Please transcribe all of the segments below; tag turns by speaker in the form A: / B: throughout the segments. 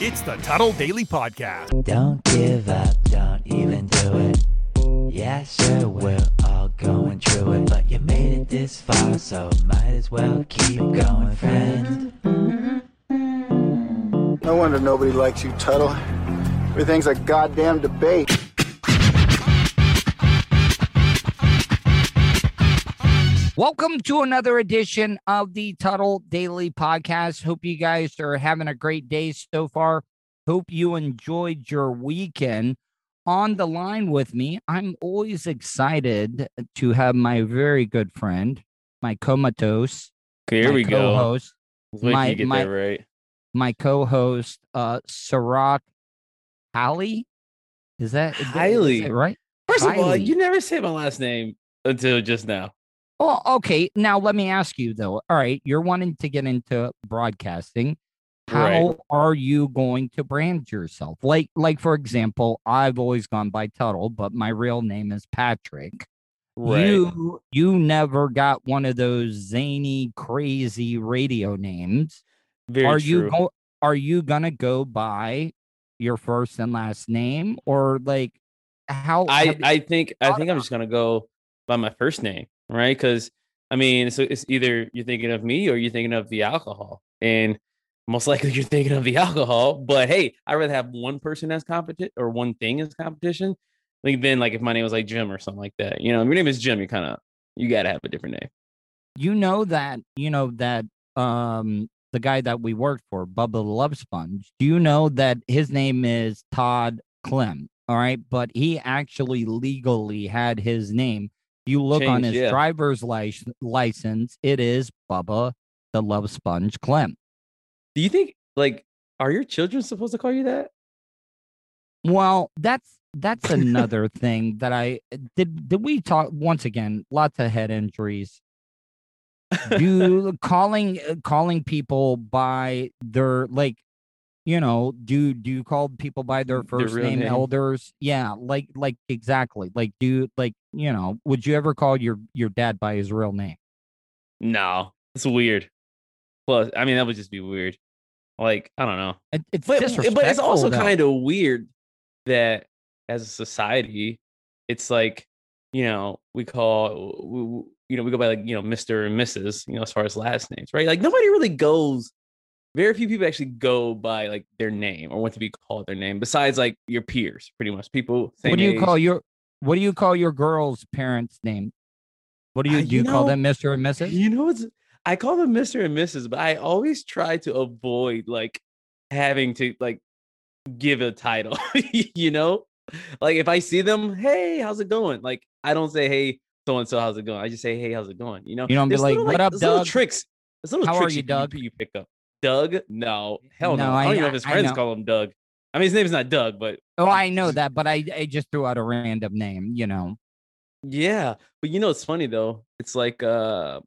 A: it's the Tuttle Daily Podcast.
B: Don't give up, don't even do it. Yeah, sure, we're all going through it, but you made it this far, so might as well keep going, friend.
C: No wonder nobody likes you, Tuttle. Everything's a goddamn debate.
D: Welcome to another edition of the Tuttle Daily Podcast. Hope you guys are having a great day so far. Hope you enjoyed your weekend. On the line with me, I'm always excited to have my very good friend, my comatose.
E: Okay, here
D: my
E: we go.
D: co-host,
E: Wait
D: My-
E: you get
D: my-
E: that right.
D: my co-host, uh, Sarat Halley. Is that, is that- is
E: Hailey.
D: that right?
E: First of all, you never say my last name until just now.
D: Well, okay. Now let me ask you though. All right, you're wanting to get into broadcasting. How
E: Right.
D: are you going to brand yourself? Like, like for example, I've always gone by Tuttle, but my real name is Patrick.
E: Right.
D: You you never got one of those zany, crazy radio names.
E: Very
D: are
E: true.
D: you go, are you gonna go by your first and last name or like how
E: I, I think I think I'm just gonna go by my first name, right? Because I mean, so it's either you're thinking of me or you're thinking of the alcohol, and most likely you're thinking of the alcohol. But hey, I'd rather have one person as competition or one thing as competition, like then like if my name was like Jim or something like that. You know, if your name is Jim, you kind of you gotta have a different name.
D: you know that you know that um the guy that we worked for bubba the love sponge do you know that his name is todd clem all right but he actually legally had his name you look on
E: Changed,
D: his
E: yeah.
D: driver's lic- license it is bubba the love sponge clem
E: Do you think like are your children supposed to call you that?
D: well that's that's another thing that i did did we talk once again lots of head injuries do calling uh, calling people by their like you know do do you call people by their first name,
E: name.
D: elders yeah like like exactly like do like you know would you ever call your your dad by his real name
E: No, it's weird. Plus, I mean, that would just be weird. Like, I don't know.
D: It- it's
E: But, but it's also kind of weird that as a society, it's like, you know, we call, we, you know, we go by like, you know, Mr. and Mrs., you know, as far as last names, right? Like, nobody really goes, very few people actually go by like their name or want to be called their name besides like your peers, pretty much. People,
D: what do you
E: age.
D: call your what do you call your girl's parents name what do you
E: Uh,
D: do you,
E: you
D: call them mr and mrs
E: You know what's I call them Mr. and Mrs., but I always try to avoid like having to like give a title, you know? Like if I see them, hey, how's it going? Like I don't say, hey, so and so, how's it going? I just say, hey, how's it going? You know,
D: You don't be like,
E: little,
D: "What up,
E: there's little
D: Doug?
E: tricks. There's little
D: How are you,
E: you,
D: Doug?
E: You, you pick up. Doug? No, hell no.
D: No,
E: I,
D: I-
E: don't even know if his friends call him Doug. I mean, his name's not Doug, but
D: oh i know that but I, I just threw out a random name you know
E: Yeah, but you know it's funny though. It's like uh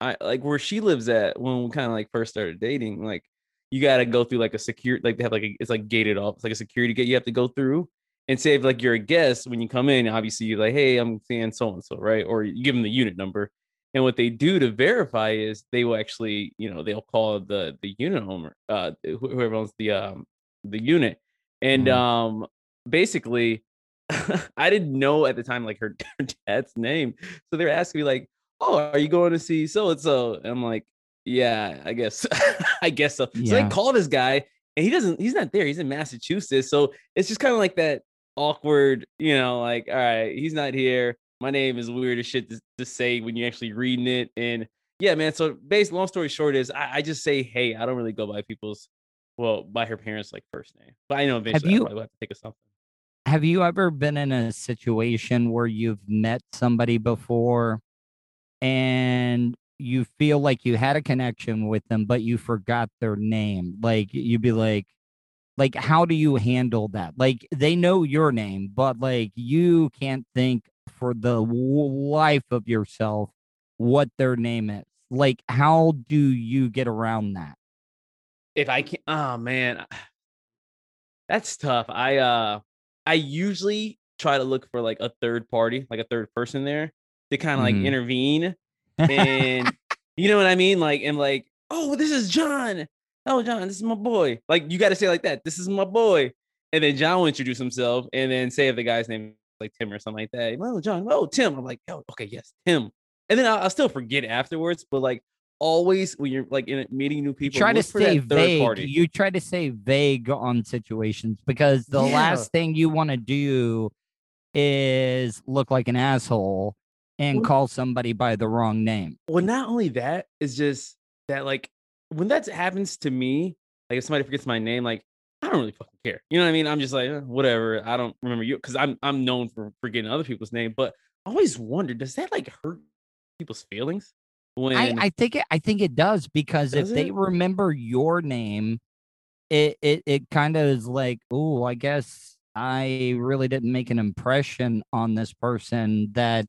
E: I like where she lives at when we kind of like first started dating, like you gotta go through like a secure like they have like a, it's like gated off. It's like a security gate you have to go through. And say if like you're a guest when you come in, obviously you're like, hey, I'm seeing so and so, right? Or you give them the unit number. And what they do to verify is they will actually, you know, they'll call the the unit owner, uh whoever owns the um the unit. And
D: Mhm.
E: um basically I didn't know at the time like her, her dad's name. So they were asking me like, "Oh, are you going to see so and so?" And I'm like, "Yeah, I guess, I guess so." So
D: Yeah.
E: they call this guy, and he doesn't. He's not there. He's in Massachusetts. So it's just kind of like that awkward, you know, like, all right, he's not here. my name is weird as shit to, to say when you're actually reading it. And yeah, man. So based long story short is I, I just say hey. I don't really go by people's well by her parents like first name, but I know eventually
D: you-
E: I have to think of something.
D: Have you ever been in a situation where you've met somebody before and you feel like you had a connection with them, but you forgot their name? Like you'd be like, like, how do you handle that? Like they know your name, but like you can't think for the life of yourself what their name is. Like, how do you get around that?
E: If I can oh man. That's tough. I uh I usually try to look for like a third party, like a third person there to kind of
D: Mhm.
E: like intervene. And you know what I mean? Like and like, oh, this is John. Oh, John, this is my boy. Like you gotta say like that. This is my boy. And then John will introduce himself and then say if the guy's name like Tim or something like that. Well, John, oh Tim. I'm like, oh, okay, yes, Tim. And then I'll, I'll still forget afterwards, but like always when you're like in meeting new people,
D: you try to stay vague.
E: party.
D: You try to stay vague on situations because the
E: Yeah.
D: last thing you want to do is look like an asshole and
E: Well-
D: call somebody by the wrong name.
E: well, not only that is just that like when that happens to me, like if somebody forgets my name, like I don't really fucking care. You know what I mean? I'm just like "Eh, whatever. I don't remember you because I'm I'm known for forgetting other people's name, but I always wonder does that like hurt people's feelings when
D: I, I think it I think it does because
E: Does
D: if they remember your name, it it, it kind of is like, oh, I guess I really didn't make an impression on this person that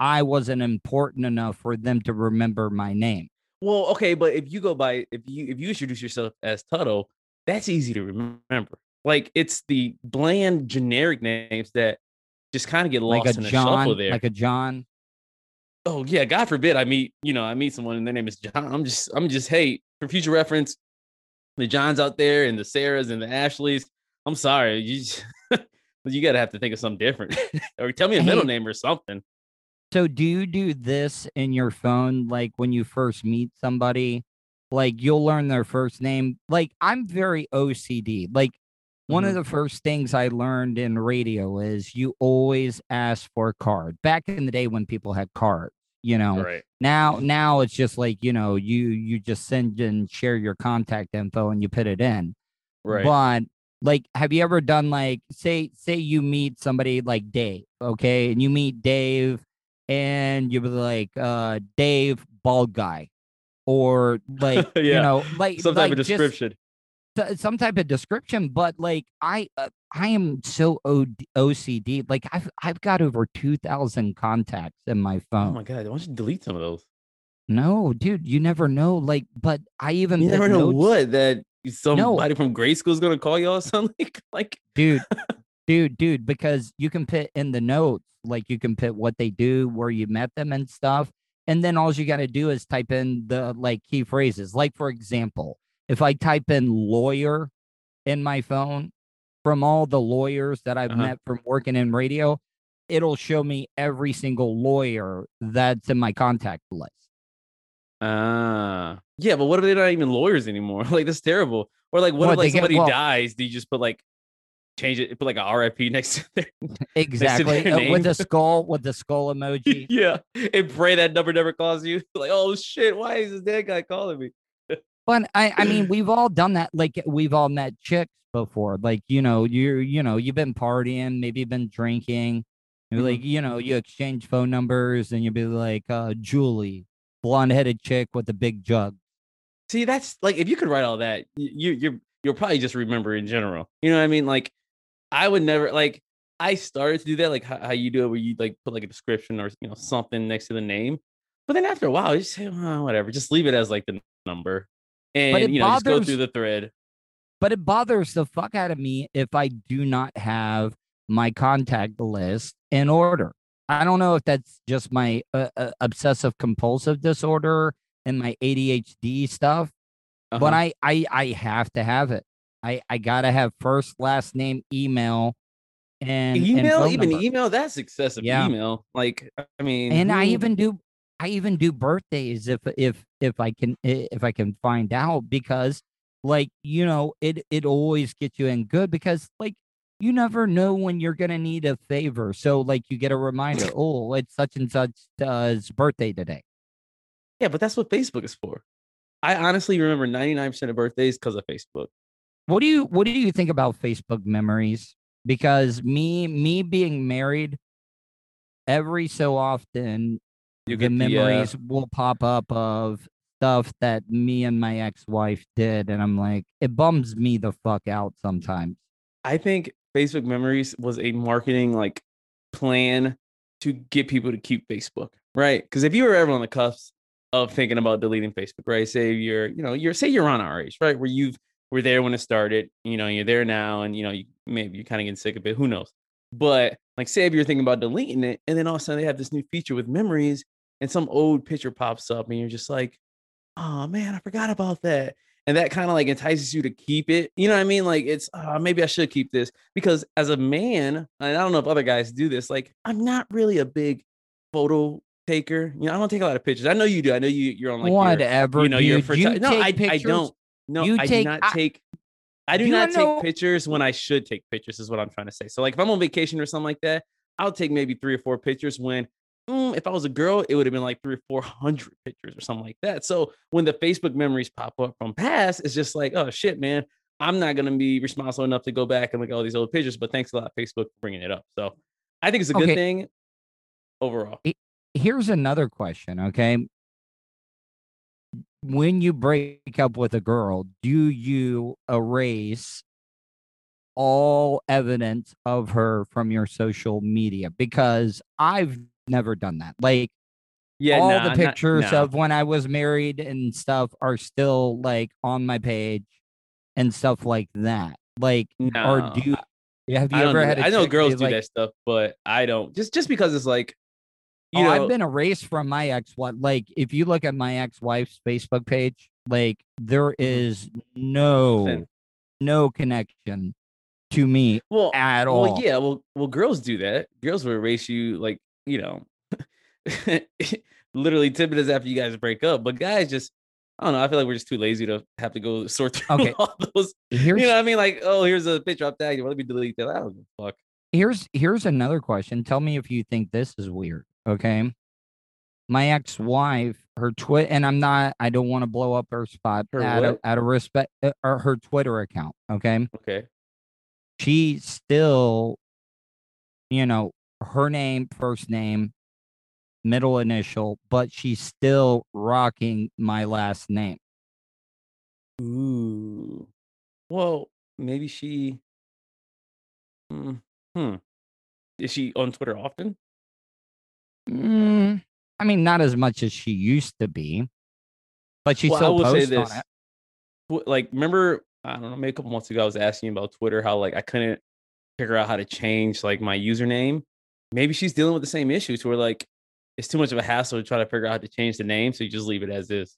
D: I wasn't important enough for them to remember my name.
E: well okay, but if you go by if you if you introduce yourself as Tuttle, that's easy to remember. Like it's the bland generic names that just kind of get lost
D: Like a
E: in the shuffle there.
D: like a John.
E: Oh yeah, God forbid I meet, you know, I meet someone and their name is John. I'm just, I'm just, hey, for future reference, the Johns out there and the Sarahs and the Ashleys. I'm sorry, you, just- you gotta have to think of something different, or tell me a middle
D: Hey.
E: name or something.
D: So do you do this in your phone like when you first meet somebody? Like you'll learn their first name. Like I'm very OCD. Like one of
E: Mhm.
D: the first things I learned in radio is you always ask for a card. Back in the day when people had cards, you know.
E: Right.
D: Now now it's just like, you know, you you just send and share your contact info and you put it in.
E: Right.
D: But like, have you ever done like, say, say you meet somebody like Dave, okay, and you meet Dave, and you be like, uh, Dave, bald guy, or like, you know, like
E: Some type
D: like
E: of description.
D: T- some type of description. But like, I, uh, I am so OD- OCD. Like, I've I've got over two thousand contacts in my phone.
E: Oh my god, why don't you delete some of those?
D: no, dude, you never know. Like, but I even
E: You never know
D: notes-
E: what that somebody from grade school is gonna call y'all or something. Like, like
D: dude dude dude because you can put in the notes like you can put what they do where you met them and stuff and then all you got to do is type in the like key phrases like for example if i type in lawyer in my phone from all the lawyers that i've
E: Uh-huh.
D: met from working in radio it'll show me every single lawyer that's in my contact list
E: Ah, yeah, but what if they're not even lawyers anymore? Like that's terrible. Or like, what if like
D: they get-
E: somebody
D: well-
E: dies? Do you just put like change it? Put like a RIP next to their
D: exactly
E: their
D: uh, with the skull with the skull emoji
E: yeah, and pray that number never calls you. Like, oh shit, why is this dead guy calling me?
D: But I, I mean, we've all done that. Like we've all met chicks before. Like you know, you you know, you've been partying, maybe you've been drinking. You're
E: Mhm.
D: Like you know, you exchange phone numbers, and you'll be like, uh, Julie, blonde-headed chick with a big jug.
E: See, that's like if you could write all that, you you're you'll probably just remember in general. You know what I mean? Like, I would never like. I started to do that, like how, how you do it, where you like put like a description or you know something next to the name. But then after a while, you just say, oh, whatever, just leave it as like the number, and
D: it
E: you know, just go
D: bothers-
E: through the thread.
D: But it bothers the fuck out of me if I do not have my contact list in order. I don't know if that's just my uh, uh, obsessive compulsive disorder and my ADHD stuff, but
E: Uh-huh.
D: I, I I have to have it. I I gotta have first, last name, email, and and
E: email,
D: phone
E: even
D: number.
E: email, that's excessive.
D: Yeah.
E: Email, like I mean,
D: and I even do I even do birthdays if if if I can if I can find out because like you know it it always gets you in good because like you never know when you're gonna need a favor. So like you get a reminder, oh, it's such and such uh, birthday today.
E: Yeah, but that's what Facebook is for. I honestly remember 99% of birthdays because of Facebook.
D: What do you what do you think about Facebook memories? Because me me being married, every so often
E: You
D: the
E: get the, uh,
D: memories will pop up of stuff that me and my ex-wife did, and I'm like, it bums me the fuck out sometimes.
E: I think Facebook Memories was a marketing like plan to get people to keep Facebook, right? Because if you were ever on the cusp of thinking about deleting Facebook, right? Say you're, you know, you're say you're on our age, right? Where you've were there when it started, you know, you're there now, and you know, you maybe you're kind of getting sick of it. Who knows? But like, say if you're thinking about deleting it, and then all of a sudden they have this new feature with memories, and some old picture pops up, and you're just like, oh man, I forgot about that. And that kind of like entices you to keep it. You know what I mean? Like it's uh, maybe I should keep this because as a man, and I don't know if other guys do this. Like I'm not really a big photo taker. You know, I don't take a lot of pictures. I know you do. I know you. You're on like your-
D: Whatever,
E: you know, you're
D: dude.
E: for
D: You
E: no, I, I don't. No,
D: You
E: I
D: take-
E: do not
D: I-
E: take. I do
D: You
E: not
D: know-
E: take pictures when I should take pictures. Is what I'm trying to say. So like if I'm on vacation or something like that, I'll take maybe three or four pictures. When mm, if I was a girl, it would have been like three or four hundred pictures or something like that. So when the Facebook memories pop up from past, it's just like, oh shit, man, I'm not gonna be responsible enough to go back and look at all these old pictures. But thanks a lot, Facebook, for bringing it up. So I think it's a good thing overall.
D: Here's another question, okay? When you break up with a girl, do you erase all evidence of her from your social media? Because I've never done that. Like
E: Yeah,
D: all
E: nah,
D: the
E: not-
D: pictures
E: nah.
D: of when I was married and stuff are still like on my page and stuff like that. Like, or do you have you ever had?
E: I know girls do
D: like,
E: that stuff, but I don't. Just just because it's like, you
D: oh,
E: know,
D: I've been erased from my ex wife. Like, if you look at my ex wife's Facebook page, like there is no
E: Mm-hmm.
D: No connection to me
E: well,
D: at all.
E: Well, yeah, well, well, girls do that. Girls will erase you, like you know, literally ten minutes after you guys break up. But guys just, I don't know. I feel like we're just too lazy to have to go sort through
D: Okay.
E: all those.
D: Here's
E: You know what I mean? Like, oh, here's a picture I'm tagging. Let me delete that. I don't give a fuck.
D: here's here's another question. Tell me if you think this is weird. Okay. My ex-wife, her twit, and I'm not. I don't want to blow up her spot
E: Her
D: out of out of respect. Uh, or her Twitter account. Okay.
E: Okay.
D: She still, you know, her name, first name, middle initial, but she's still rocking my last name.
E: Ooh. Well, maybe she. Mm, Hmm. Is she on Twitter often?
D: Mm, I mean, not as much as she used to be, but she
E: Well, I
D: still
E: will say
D: posts on
E: this.
D: it.
E: Like remember i don't know maybe a couple months ago i was asking you about twitter how like i couldn't figure out how to change like my username maybe she's dealing with the same issues where like it's too much of a hassle to try to figure out how to change the name so you just leave it as is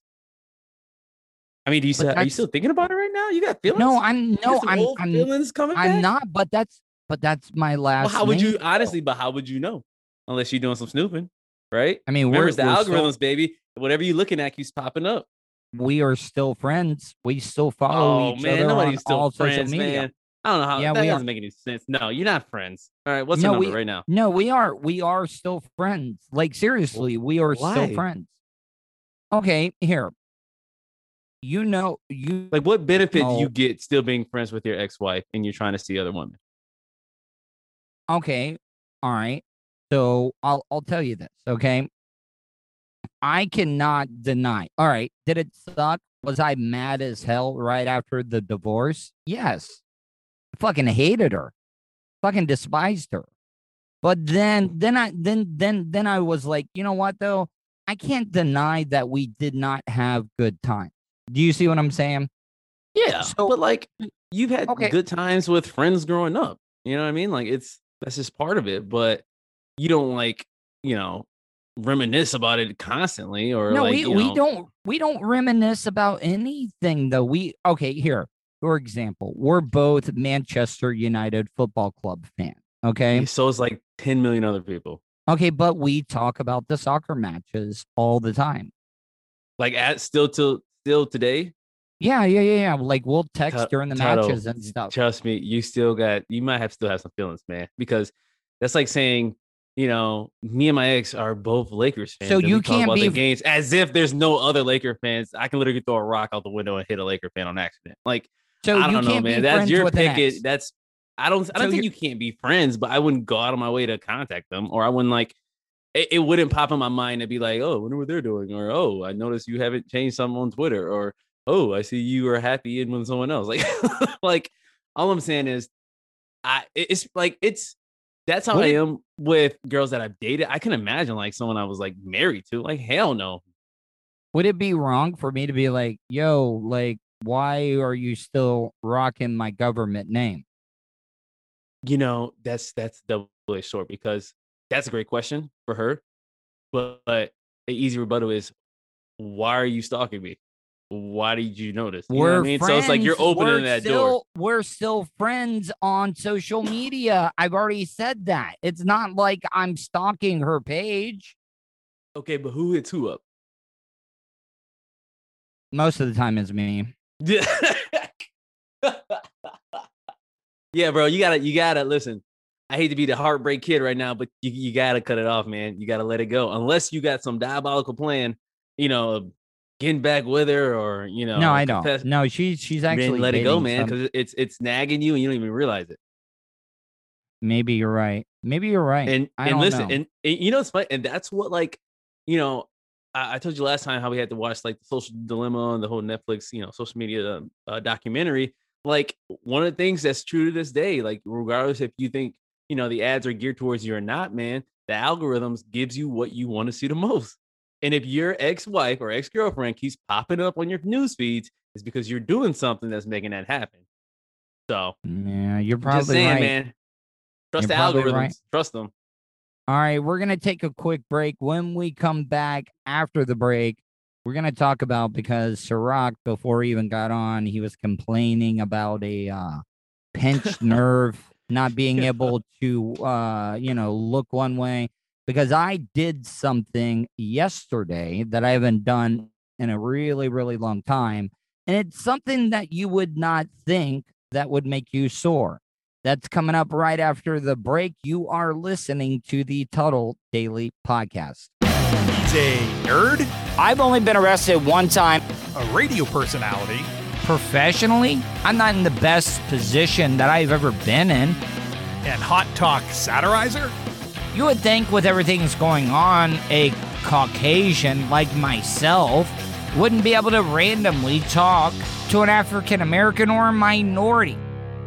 E: i mean do you still, are you still thinking about it right now you got feelings
D: No, I'm no, I'm I'm,
E: feelings coming
D: I'm
E: back?
D: not. But that's but that's my
E: well,
D: last.
E: how would you
D: though.
E: honestly but how would you know unless you're doing some snooping right
D: I mean,
E: where's the
D: we're
E: algorithms
D: still,
E: baby whatever you're looking at keeps popping up
D: we are still friends. We still follow
E: Oh
D: each
E: man,
D: other on
E: nobody's still
D: all
E: friends,
D: social media.
E: man. I don't know how
D: Yeah,
E: that doesn't make any sense. No, you're not friends. All right, what's
D: No,
E: the number
D: we-
E: right now?
D: No, we are. We are still friends. Like seriously, we are
E: why?
D: still friends. Okay, here. You know, you
E: Like, what benefit do you get still being friends with your ex-wife and you're trying to see other women?
D: okay. All right. So I'll I'll tell you this. Okay. I cannot deny. All right. Did it suck? Was I mad as hell right after the divorce? Yes. Fucking hated her. Fucking despised her. But then mm. then I then then then I was like, you know what though? I can't deny that we did not have good time. Do you see what I'm saying?
E: Yeah,
D: So-
E: but like, you've had
D: Okay.
E: good times with friends growing up. You know what I mean? Like, it's that's just part of it. But you don't like, you know, reminisce about it constantly, or
D: no,
E: like,
D: we
E: know-
D: don't we don't reminisce about anything though. We okay here. For example, we're both Manchester United football club fans. Okay.
E: So it's like 10 million other people.
D: Okay, but we talk about the soccer matches all the time.
E: Like, at still till still today.
D: Yeah, yeah, yeah, yeah. Like we'll text
E: Tut-
D: during the
E: Tuttle,
D: matches and stuff.
E: Trust me, you still got you might have still have some feelings, man. Because that's like saying, you know, me and my ex are both Lakers fans.
D: So you
E: talk
D: can't
E: about
D: be-
E: the games as if there's no other Laker fans. I can literally throw a rock out the window and hit a Laker fan on accident. Like
D: So
E: I don't know, man. That's your pick. It that's I don't I don't
D: So
E: think you can't be friends, but I wouldn't go out of my way to contact them, or I wouldn't like it, it wouldn't pop in my mind to be like, oh, I wonder what they're doing, or oh, I noticed you haven't changed something on Twitter, or oh, I see you are happy in with someone else. Like, like all I'm saying is, I it's like it's that's how
D: What
E: I am with girls that I've dated. I can imagine like someone I was like married to. Like, hell no.
D: Would it be wrong for me to be like, yo, like, why are you still rocking my government name?
E: you know that's that's double edged sword because that's a great question for her but, but the easy rebuttal is why are you stalking me why did you notice you know
D: We're
E: i mean
D: friends.
E: so it's like you're opening
D: we're
E: that
D: still,
E: door
D: We're still friends on social media. I've already said that. It's not like I'm stalking her page.
E: okay but who hits who up
D: Most of the time, it's me.
E: Yeah yeah bro you gotta you gotta listen i hate to be the heartbreak kid right now but you, you gotta cut it off man you gotta let it go unless you got some diabolical plan you know getting back with her or you know
D: no, I don't.
E: confess-
D: No, she's she's actually
E: let it go man
D: some-
E: because it's it's nagging you and you don't even realize it
D: Maybe you're right. Maybe you're right.
E: and
D: I
E: and
D: don't
E: listen
D: know.
E: and, and you know it's funny and that's what like you know I, I told you last time how we had to watch like the social dilemma and the whole netflix you know social media um, uh, documentary. Like one of the things that's true to this day like regardless if you think you know the ads are geared towards you or not man the algorithms gives you what you want to see the most. And if your ex-wife or ex-girlfriend keeps popping up on your news feeds it's because you're doing something that's making that happen. So
D: yeah, you're probably
E: saying
D: right.
E: man. Trust
D: You're
E: the algorithms
D: right.
E: trust them
D: All right, we're going to take a quick break. When we come back after the break, we're going to talk about because Ciroc, before he even got on, he was complaining about a uh, pinched nerve, not being able to, uh, you know, look one way. Because I did something yesterday that I haven't done in a really, really long time. And it's something that you would not think that would make you sore. That's coming up right after the break. You are listening to the Tuttle Daily Podcast.
A: He's a nerd,
D: I've only been arrested one time
A: a radio personality,
D: professionally. I'm not in the best position that I've ever been in.
A: and hot talk satirizer.
D: You would think, with everything that's going on, a Caucasian like myself wouldn't be able to randomly talk to an African American or a minority.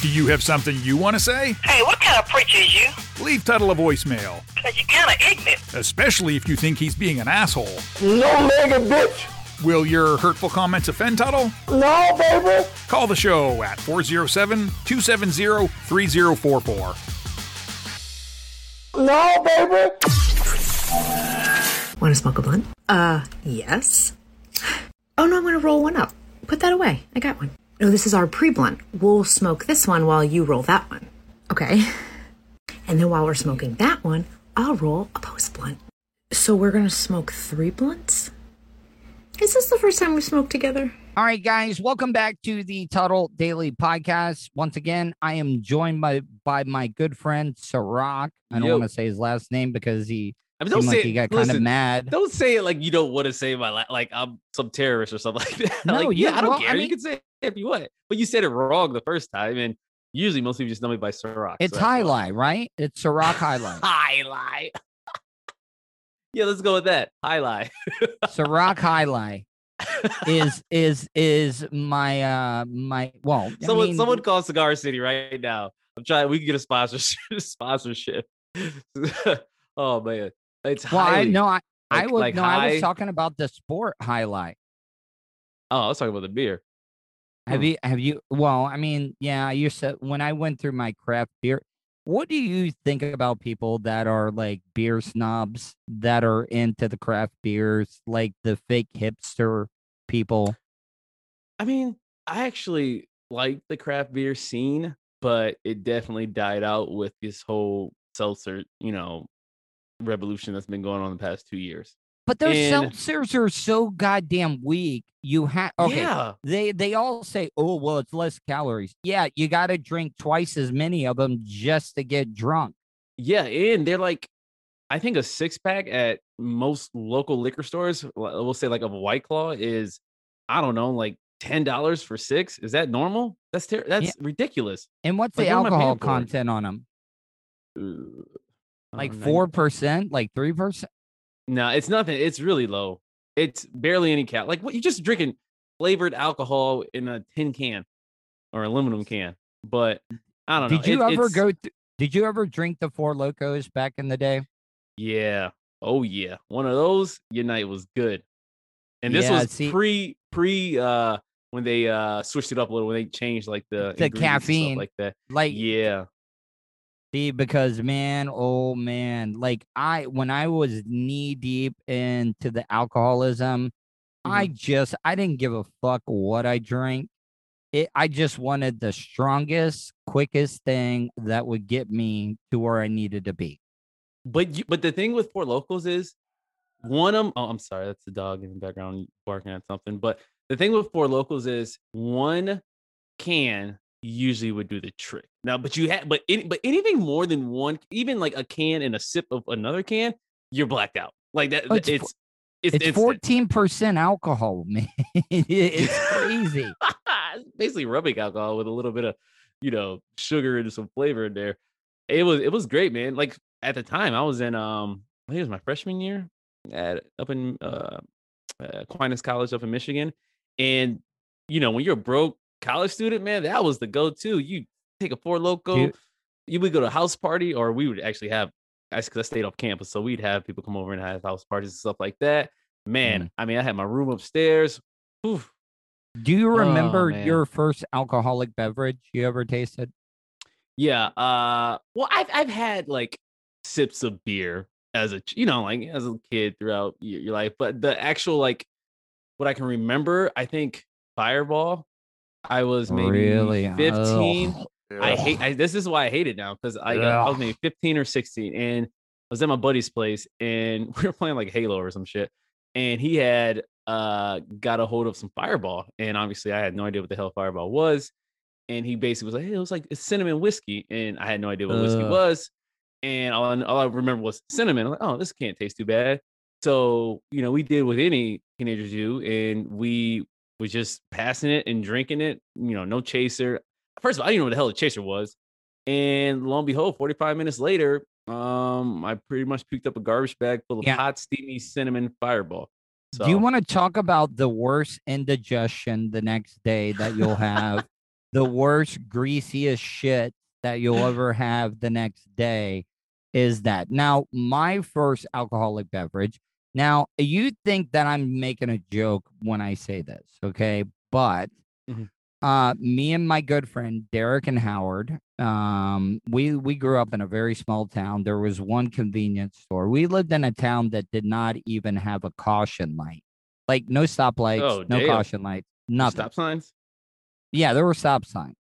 A: Do you have something you want to say?
F: Hey, what kind of preacher is you?
A: Leave Tuttle a voicemail,
F: Cause you're kind of ignorant.
A: especially if you think he's being an asshole.
C: No mega bitch.
A: Will your hurtful comments offend Tuttle?
C: No, baby.
A: Call the show at 407 270 3044.
C: No, baby.
G: Want to smoke a blunt? Uh, yes. Oh no, I'm gonna roll one up. Put that away. I got one. No, this is our pre blunt. We'll smoke this one while you roll that one. Okay. And then while we're smoking that one, I'll roll a post blunt. So we're gonna smoke three blunts? Is this the first time we smoked together?
D: All right, guys, welcome back to the Tuttle Daily Podcast. Once again, I am joined by by my good friend Ciroc. I don't
E: Yo.
D: want to say his last name because he
E: I mean, don't
D: seemed
E: say
D: like he got kind of mad.
E: Don't say it like you don't want to say my la- like I'm some terrorist or something like that.
D: No,
E: like,
D: you-
E: yeah, I don't
D: well, I
E: care.
D: mean-
E: you can say it if you want, but you said it wrong the first time, and usually most people just know me by Ciroc.
D: It's
E: so why.
D: highlight, right? It's Ciroc highlight.
E: Highlight. yeah, let's go with that. Highlight.
D: Ciroc highlight. is is is my uh my well I
E: someone
D: mean,
E: someone call Cigar City right now. I'm trying. We can get a sponsorship. sponsorship. oh man, it's
D: well I
E: highly-
D: no I I was
E: like
D: no I was talking about the sport highlight.
E: Oh, I was talking about the beer.
D: Have
E: Hmm.
D: you have you well, I mean, yeah, you said when I went through my craft beer, what do you think about people that are like beer snobs that are into the craft beers, like the fake hipster people?
E: I mean, I actually like the craft beer scene, but it definitely died out with this whole seltzer, you know, revolution that's been going on the past two years.
D: But those
E: And-
D: seltzers are so goddamn weak. You have okay.
E: Yeah.
D: They they all say, "Oh, well, it's less calories." Yeah, you got to drink twice as many of them just to get drunk.
E: Yeah, and they're like, I think a six pack at most local liquor stores, we'll say like of a White Claw is, I don't know, like ten dollars for six. Is that normal? That's ter- that's ridiculous.
D: And what's
E: Like,
D: the
E: what am I paying
D: alcohol content on them?
E: Uh,
D: Like
E: uh,
D: four percent, like three percent.
E: No, it's nothing. It's really low. It's barely any cal. Like what you just drinking flavored alcohol in a tin can or aluminum can. But I don't know.
D: Did you
E: It-
D: ever
E: it's-
D: go? Th- did you ever drink the Four Lokos back in the day?
E: Yeah. Oh yeah. One of those, your night was good. And this
D: Yeah,
E: was
D: see-
E: pre pre uh when they uh switched it up a little when they changed like the
D: The
E: ingredients and stuff
D: caffeine,
E: like that.
D: Like,
E: Yeah.
D: See, because man, oh man, like I when I was knee deep into the alcoholism, I
E: Mm-hmm.
D: just I didn't give a fuck what I drank. It, I just wanted the strongest, quickest thing that would get me to where I needed to be.
E: But you, but the thing with Four Lokos is one of them. Oh, I'm sorry, that's the dog in the background barking at something. But the thing with Four Lokos is one can usually would do the trick. Now, but you have but any, but anything more than one, even like a can and a sip of another can, you're blacked out. Like that.
D: Oh,
E: it's
D: it's
E: it's it's,
D: It's fourteen percent alcohol, man. it's crazy.
E: basically rubbing alcohol with a little bit of you know sugar and some flavor in there. It was it was great, man. Like at the time, I was in um I think it was my freshman year at up in uh, uh Aquinas College up in Michigan, and you know when you're broke college student, man, that was the go-to. You take a four Loko,
D: Dude.
E: you would go to a house party, or we would actually have. Because I stayed off campus, so we'd have people come over and have house parties and stuff like that. Man,
D: Mm.
E: I mean, I had my room upstairs. Oof,
D: Do you
E: Oh,
D: remember
E: man.
D: your first alcoholic beverage you ever tasted?
E: Yeah. Uh well I've I've had like sips of beer as a you know, like as a kid throughout your, your life, but the actual like what I can remember, I think Fireball. I was maybe
D: Really?
E: 15.
D: Ugh.
E: I hate I, this is why I hate it now because I, got- I was maybe 15 or 16 and I was at my buddy's place and we were playing like Halo or some shit. And he had uh got a hold of some fireball. And obviously I had no idea what the hell fireball was. And he basically was like, Hey, it was like it's cinnamon whiskey. And I had no idea what whiskey was. And all, I- all I remember was cinnamon. I'm like, oh, this can't taste too bad. So, you know, we did what any teenagers do, and we was just passing it and drinking it, you know, no chaser. First of all, I didn't know what the hell a chaser was. And lo and behold, 45 minutes later, um, I pretty much picked up a garbage bag full of
D: Yeah.
E: hot, steamy cinnamon fireball. So
D: Do you want to talk about the worst indigestion the next day that you'll have? the worst, greasiest shit that you'll ever have the next day is that. Now, my first alcoholic beverage. Now, you think that I'm making a joke when I say this, okay? But
E: Mhm.
D: uh me and my good friend Derek and Howard, um, we we grew up in a very small town. There was one convenience store. We lived in a town that did not even have a caution light. Like no stoplights,
E: Oh,
D: no
E: damn.
D: caution lights, nothing.
E: stop signs?
D: Yeah, there were stop signs.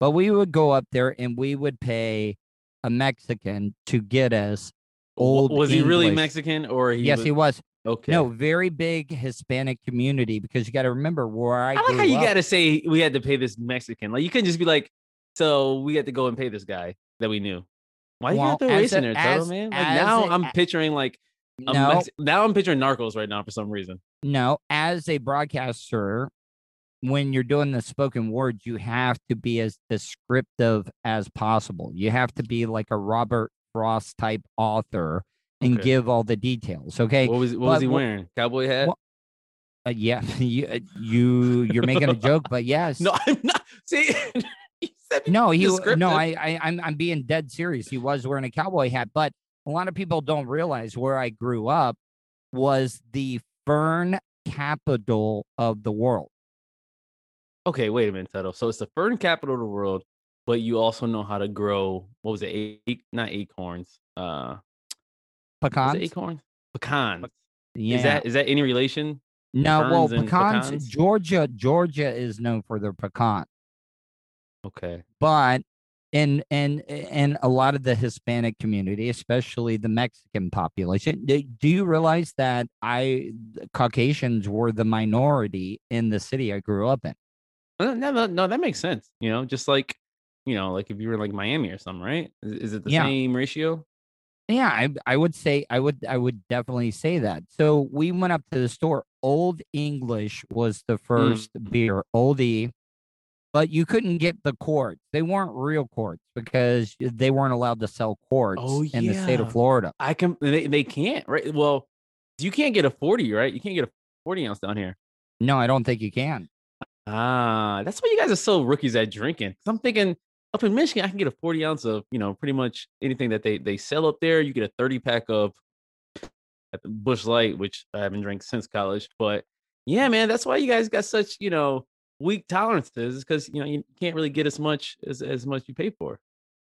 D: But we would go up there and we would pay a Mexican to get us old.
E: was he really Mexican or he
D: yes,
E: was,
D: he was.
E: Okay.
D: No, very big Hispanic community because you got to remember where I,
E: I like how you got to say we had to pay this Mexican. Like you couldn't just be like, so we had to go and pay this guy that we knew. Why you
D: Well,
E: got the race in
D: a-
E: there, Toto,
D: as-
E: man? Like now I'm picturing like
D: no,
E: Mex- now I'm picturing Narcos right now for some reason.
D: no. As a broadcaster, when you're doing the spoken words, you have to be as descriptive as possible. You have to be like a Robert Frost type author and
E: Okay.
D: give all the details. Okay.
E: What was what
D: but
E: was he wearing? Cowboy hat.
D: wha- Uh, yeah, you uh, you you're making a joke, but yes.
E: No, I'm not. See,
D: no, he no, I, I I'm I'm being dead serious. He was wearing a cowboy hat, but a lot of people don't realize where I grew up was the fern capital of the world.
E: Okay, wait a minute, Tuttle. So it's the fern capital of the world, but you also know how to grow. What was it? A- not acorns. Uh,
D: Pecans.
E: acorns? Pecans.
D: yeah.
E: Is that is that any relation?
D: no? Well,
E: ferns
D: pecans,
E: pecans?
D: Georgia. Georgia is known for their pecan,
E: Okay.
D: but in in in a lot of the Hispanic community, especially the Mexican population, do, do you realize that I Caucasians were the minority in the city I grew up in?
E: Uh, No, no, no, that makes sense. You know, just like you know, like if you were in like Miami or something, right? Is, is it the
D: Yeah.
E: same ratio?
D: Yeah, I I would say I would I would definitely say that. So we went up to the store. Old English was the first beer, oldie, but you couldn't get the quarts. They weren't real quarts because they weren't allowed to sell quarts
E: Oh,
D: in the state of. Florida.
E: I can. They, they can't, right? Well, you can't get a forty, right? You can't get a forty ounce down here.
D: No, I don't think you can.
E: Ah, that's why you guys are so rookies at drinking. I'm thinking up in Michigan, I can get a 40 ounce of, you know, pretty much anything that they they sell up there. You get a 30 pack of at the Busch Light, which I haven't drank since college. But yeah, man, that's why you guys got such, you know, weak tolerances, is because you know you can't really get as much as as much you pay for.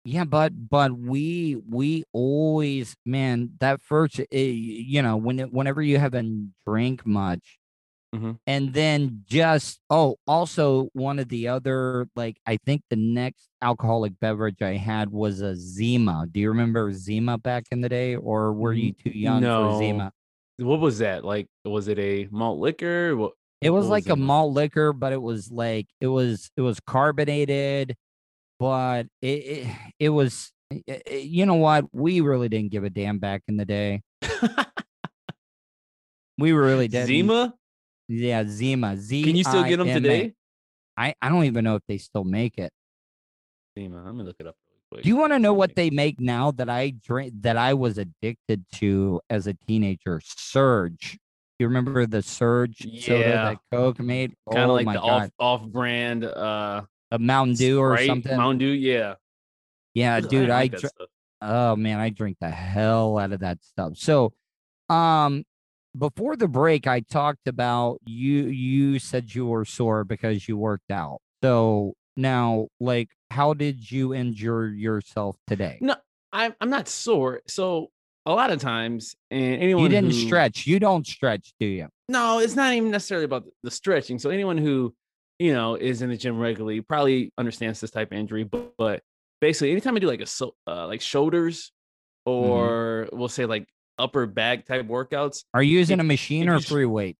D: Yeah, but but we we always man that first eh, you know when it, whenever you haven't drank much,
E: Mhm.
D: and then just oh also one of the other like I think the next alcoholic beverage I had was a Zima. Do you remember Zima back in the day, or were you too young
E: no.
D: for Zima?
E: What was that? Like, was it a malt liquor? What,
D: It was
E: what
D: like a malt liquor, but it was like it was it was carbonated, but it it, it was i- i- you know what we really didn't give a damn back in the day. We were really did.
E: Zima?
D: Yeah, Zima. Z.
E: Can you still get them today?
D: I I don't even know if they still make it.
E: Zima. I'm gonna look it up.
D: Do you want to know what they make now that I drink that I was addicted to as a teenager? Surge. You remember the Surge soda
E: Yeah.
D: that Coke made?
E: kind of
D: oh
E: like the
D: god,
E: off off brand uh
D: a Mountain Dew or something.
E: Mountain Dew, yeah.
D: yeah, dude,
E: didn't
D: I dr- oh man, I drink the hell out of that stuff. So, um, before the break, I talked about you. You said you were sore because you worked out. So now, like, how did you injure yourself today?
E: No, I'm I'm not sore. So a lot of times, and anyone
D: you didn't
E: who-
D: stretch. You don't stretch, do you?
E: No, it's not even necessarily about the stretching. So anyone who you know is in the gym regularly probably understands this type of injury. But, but basically, anytime I do like a so uh, like shoulders
D: Mm-hmm.
E: or we'll say like upper back type workouts,
D: Are you using
E: If-
D: a machine or free weight?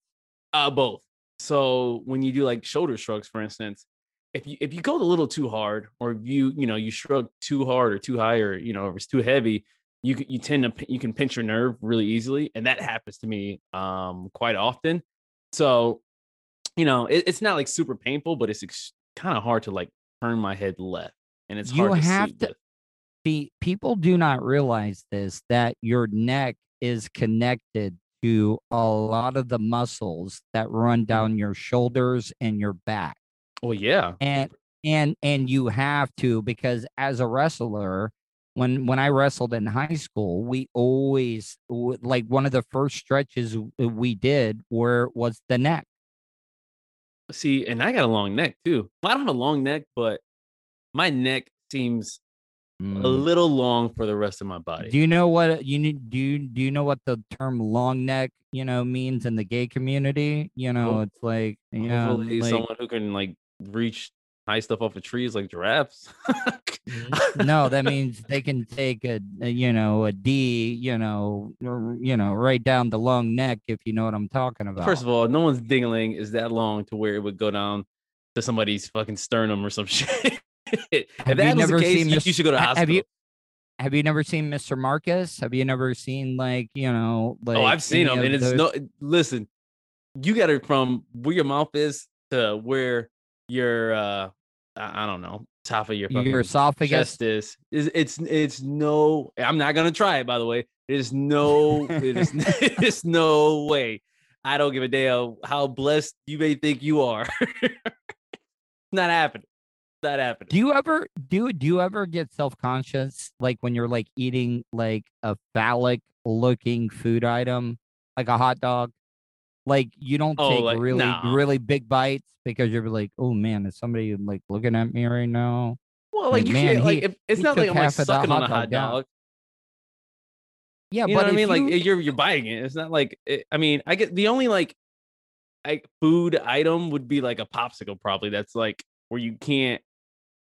E: Uh, both. So when you do like shoulder shrugs, for instance, if you if you go a little too hard, or you you know you shrug too hard or too high, or you know if it's too heavy, you you tend to you can pinch your nerve really easily, and that happens to me um quite often. So you know it, it's not like super painful, but it's ex- kind of hard to like turn my head left, and it's
D: You
E: hard to
D: have to-
E: with.
D: See, people do not realize this that your neck is connected to a lot of the muscles that run mm-hmm. down your shoulders and your back.
E: Oh yeah,
D: And and and you have to because as a wrestler when when I wrestled in high school, we always like one of the first stretches uh, we did where was the neck.
E: see, and I got a long neck too. I don't have a long neck, but my neck seems a little long for the rest of my body.
D: Mm. Do you know what you need? Do you do you know what the term long neck you know means in the gay community? You know,
E: Oh,
D: it's like you know, like,
E: someone who can like reach high stuff off of trees like giraffes.
D: no, that means they can take a, a, you know a D, you know, or, you know, right down the long neck if you know what I'm talking about.
E: First of all, no one's dingling is that long to where it would go down to somebody's fucking sternum or some shit. if
D: Have
E: that
D: you
E: was
D: never
E: the case,
D: seen
E: you, should go to hospital.
D: have you have you never seen Mr. Marcus? Have you never seen like you know like
E: oh, I've seen him, and it's
D: those-
E: no. Listen, you got it from where your mouth is to where your uh, I, don't know, top of your fucking
D: your esophagus.
E: chest is. is it's it's no. I'm not gonna try it. By the way, there's no. It is. There's no way. I don't give a damn how blessed you may think you are. It's not happening. Not happening.
D: Do you ever do do you ever get self conscious like when you're like eating like a phallic looking food item like a hot dog? Like you don't
E: Oh,
D: take
E: like,
D: really
E: no.
D: really big bites because you're like, oh man, is somebody like looking at me right now?
E: well,
D: like,
E: like, you
D: man,
E: can't, like
D: he-
E: it's not like I'm like sucking on a
D: hot dog
E: dog.
D: Yeah,
E: you
D: but
E: know what I mean? Like
D: you-
E: you're you're biting it. It's not like it, I mean, I get the only like like food item would be like a popsicle, probably. That's like where you can't,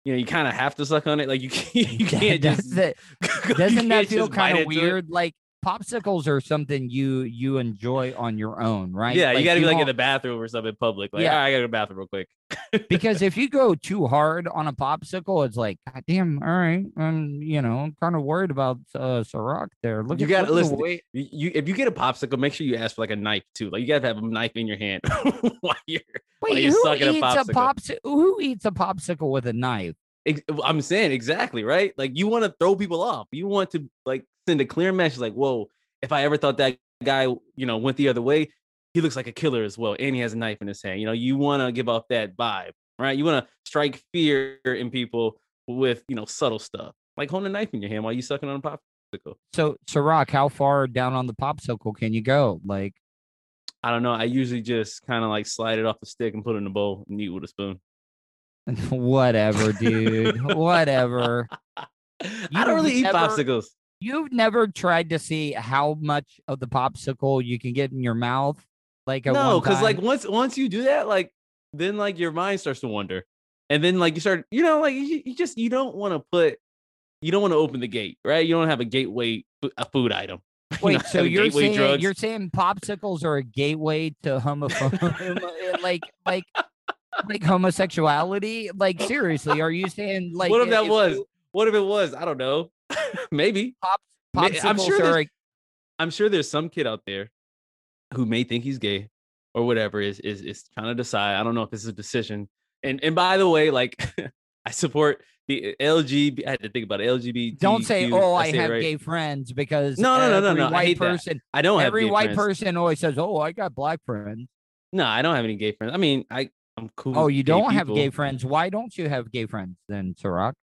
E: you know, you kind of have to suck on it. Like you can't, you can't just. you
D: doesn't that feel kind of weird? Like popsicles are something you you enjoy on your own, right?
E: Yeah, you got to be like in the bathroom or something public. Like,
D: Yeah.
E: "All right, I gotta go to the bathroom real quick.
D: because if you go too hard on a popsicle, it's like, God damn, all right. I'm, you know, I'm kind of worried about uh Serak there. Look
E: you
D: at the
E: listen. You, if you get a popsicle, make sure you ask for like a knife too. Like you gotta have a knife in your hand while you're while
D: Wait,
E: you're
D: who
E: sucking a
D: eats a
E: popsicle.
D: popsicle? Who eats a popsicle with a knife?
E: I'm saying exactly right. Like you want to throw people off. You want to like send a clear message. Like, whoa, if I ever thought that guy, you know, went the other way, he looks like a killer as well, and he has a knife in his hand. You know, you want to give off that vibe, right? You want to strike fear in people with you know subtle stuff, like holding a knife in your hand while you sucking on a popsicle.
D: So, Serak, how far down on the popsicle can you go? Like,
E: I don't know. I usually just kind of like slide it off the stick and put it in a bowl and eat with a spoon.
D: whatever, dude. whatever.
E: I
D: You've
E: don't really eat
D: never-
E: popsicles.
D: You've never tried to see how much of the popsicle you can get in your mouth? Like,
E: No, because like once once you do that, like then like your mind starts to wander, and then like you start, you know, like you, you just you don't want to put, you don't want to open the gate, right? You don't have a gateway a food item. You
D: Wait,
E: don't
D: so you're saying
E: drugs.
D: you're saying popsicles are a gateway to homophobia, eh, like like like homosexuality? Like seriously, are you saying like
E: what if that
D: if
E: was?
D: you-
E: What if it was? I don't know. Maybe.
D: pop, popsicles
E: I'm sure
D: are
E: there's-
D: a,
E: I'm sure there's some kid out there who may think he's gay or whatever is is is trying to decide. I don't know if this is a decision. And and by the way, like I support the LGBT. I had to think about it, LGBT.
D: don't say oh I have gay friends because
E: No, no, no, no, no, I
D: white
E: that.
D: person
E: I don't have
D: every
E: gay
D: white
E: friends.
D: person always says oh I got black friends.
E: No, I don't have any gay friends. I mean, I I'm cool.
D: Oh, you
E: gay
D: don't have gay friends. Why don't you have gay friends then, Serak?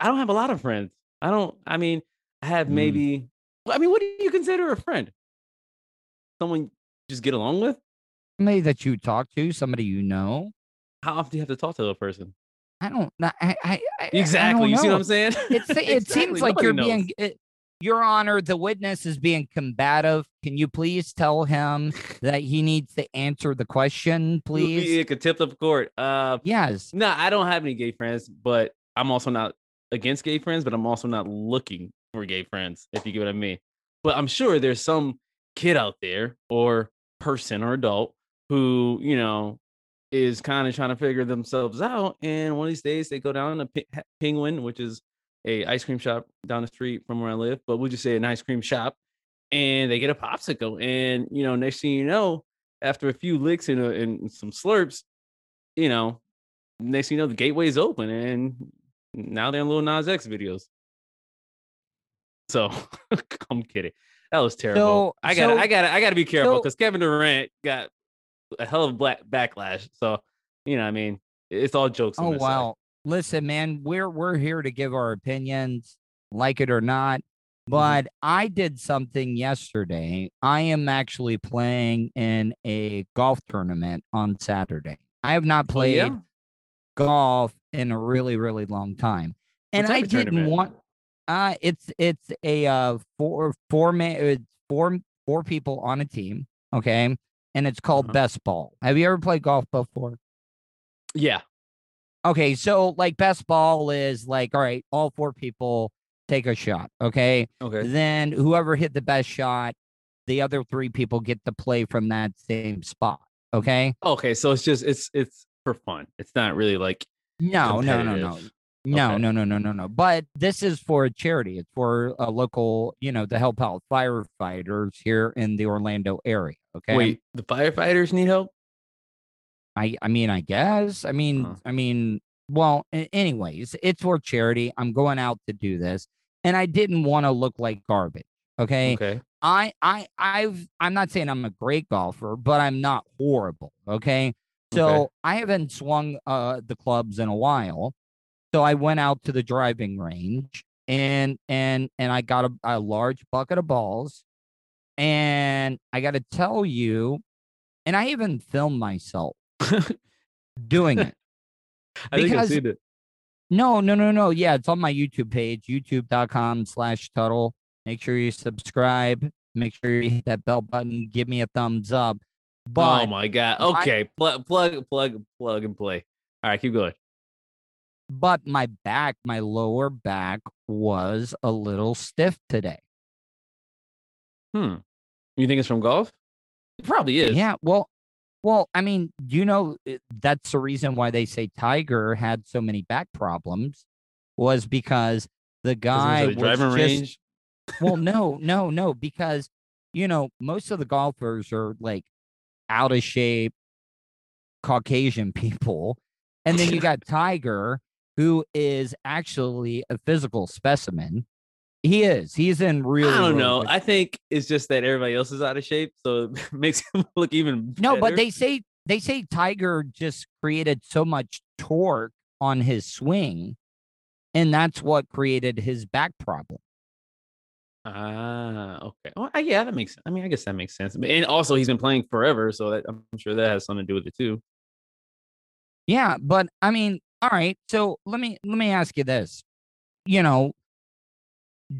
E: I don't have a lot of friends. I don't. I mean, I have
D: Mm.
E: maybe. I mean, what do you consider a friend? Someone you just get along with?
D: Somebody that you talk to, somebody you know.
E: How often do you have to talk to a person?
D: I don't. I, I, I, I
E: Exactly.
D: don't
E: You see what. I'm saying?
D: It's, it
E: Exactly,
D: seems like
E: nobody
D: you're
E: knows.
D: being, it, Your Honor, the witness is being combative. Can you please tell him that he needs to answer the question, please?
E: Yeah, contempt the court. Uh,
D: Yes.
E: no, I don't have any gay friends, but I'm also not against gay friends, but I'm also not looking for gay friends, if you get what I mean. But I'm sure there's some kid out there or person or adult who, you know, is kind of trying to figure themselves out. And one of these days they go down to Penguin, which is a ice cream shop down the street from where I live, but we'll just say an ice cream shop, and they get a popsicle. And, you know, next thing you know, after a few licks and, a, and some slurps, you know, next thing you know, the gateway's open and now they're in Lil Nas X videos. So I'm kidding. That was terrible.
D: So-
E: I got
D: so-
E: I got I got to be careful
D: so-
E: because Kevin Durant got a hell of a black backlash. So you know, I mean, it's all jokes.
D: Oh
E: this side.
D: wow. Listen, man, we're we're here to give our opinions, like it or not.
E: Mm-hmm.
D: But I did something yesterday. I am actually playing in a golf tournament on Saturday. I have not
E: Oh,
D: played
E: yeah?
D: Golf in a really, really long time. And I didn't
E: tournament?
D: want uh it's it's a uh four four man it's four four people on a team, okay? And it's called
E: Uh-huh.
D: best ball. Have you ever played golf before?
E: Yeah.
D: Okay, so like best ball is like, all right, all four people take a shot. Okay.
E: Okay.
D: Then whoever hit the best shot, the other three people get to play from that same spot. Okay.
E: Okay. So it's just it's it's for fun. It's not really like
D: No, no, no, no. No,
E: Okay.
D: no, no, no, no, no. But this is for a charity. It's for a local, you know, to help out firefighters here in the Orlando area. Okay.
E: wait, the firefighters need help.
D: I I mean, I guess. I mean,
E: Huh.
D: I mean, well, anyways, it's for charity. I'm going out to do this, and I didn't want to look like garbage. Okay.
E: Okay.
D: I I I've I'm not saying I'm a great golfer, but I'm not horrible. Okay. So
E: Okay.
D: I haven't swung uh the clubs in a while. So I went out to the driving range and and and I got a, a large bucket of balls. And I gotta tell you, and I even filmed myself doing it.
E: I think I've
D: Because-
E: seen it.
D: No, no, no, no. Yeah, it's on my YouTube page, youtube.com slash Tuttle. Make sure you subscribe. Make sure you hit that bell button. Give me a thumbs up. But
E: oh my god.
D: my-
E: Okay, plug, plug, plug, plug, and play. All right, keep going.
D: but my back, my lower back was a little stiff today.
E: Hmm. You think it's from golf? It probably is.
D: Yeah, well, well, I mean, you know, that's the reason why they say Tiger had so many back problems was because the guy was
E: driving
D: just
E: range.
D: well, no, no, no, because you know most of the golfers are like out of shape Caucasian people, and then you got Tiger, who is actually a physical specimen. He is. He's in real.
E: I don't know.
D: good
E: I think it's just that everybody else is out of shape, so it makes him look even.
D: No, but they say they say Tiger just created so much torque on his swing, and that's what created his back problem.
E: Ah, okay. Well, I- yeah, that makes. Sense I mean, I guess that makes sense. But- And also, he's been playing forever, so that, I'm sure that has something to do with it too.
D: Yeah, but I mean, all right. So let me let me ask you this. You know,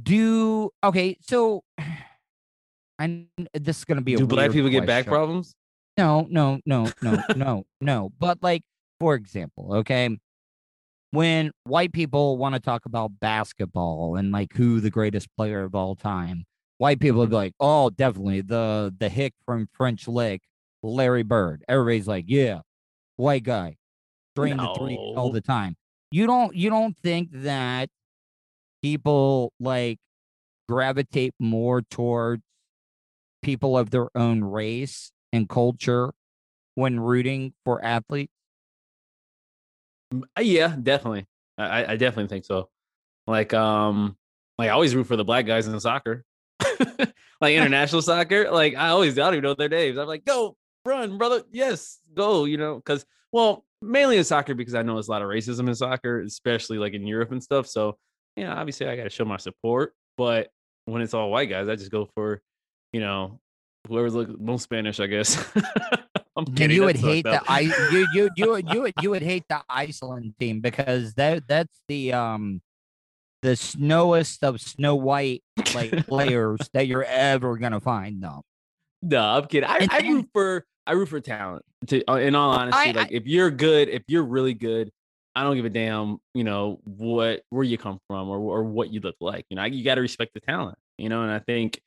D: do okay, so I this is gonna be a
E: Do black people get back problems?
D: No, no, no, no, no, no. But like, for example, okay, when white people want to talk about basketball and like who the greatest player of all time, white people would be like, oh, definitely the the hick from French Lick, Larry Bird. Everybody's like, yeah, white guy, drain the three all the time. You don't you don't think that people like gravitate more towards people of their own race and culture when rooting for athletes?
E: Uh, Yeah, definitely. I, I- definitely think so. Like, um, like I always root for the black guys in soccer, like international soccer. Like I always, I don't even know their names. I'm like, go run, brother. Yes, go. You know, because well, mainly in soccer because I know there's a lot of racism in soccer, especially like in Europe and stuff. So, you know, obviously I got to show my support. But when it's all white guys, I just go for, you know, whoever's look most Spanish, I guess. I'm
D: And
E: kidding.
D: you would hate the. I you you you would you would you would hate the Iceland team because that that's the um the snowest of Snow White like players that you're ever gonna find though.
E: No, I'm kidding. I,
D: And
E: I root for I root for talent. To uh, in all honesty,
D: I-
E: like if you're good, if you're really good, I don't give a damn. You know what, where you come from, or or what you look like. You know, you got to respect the talent. You know, and I think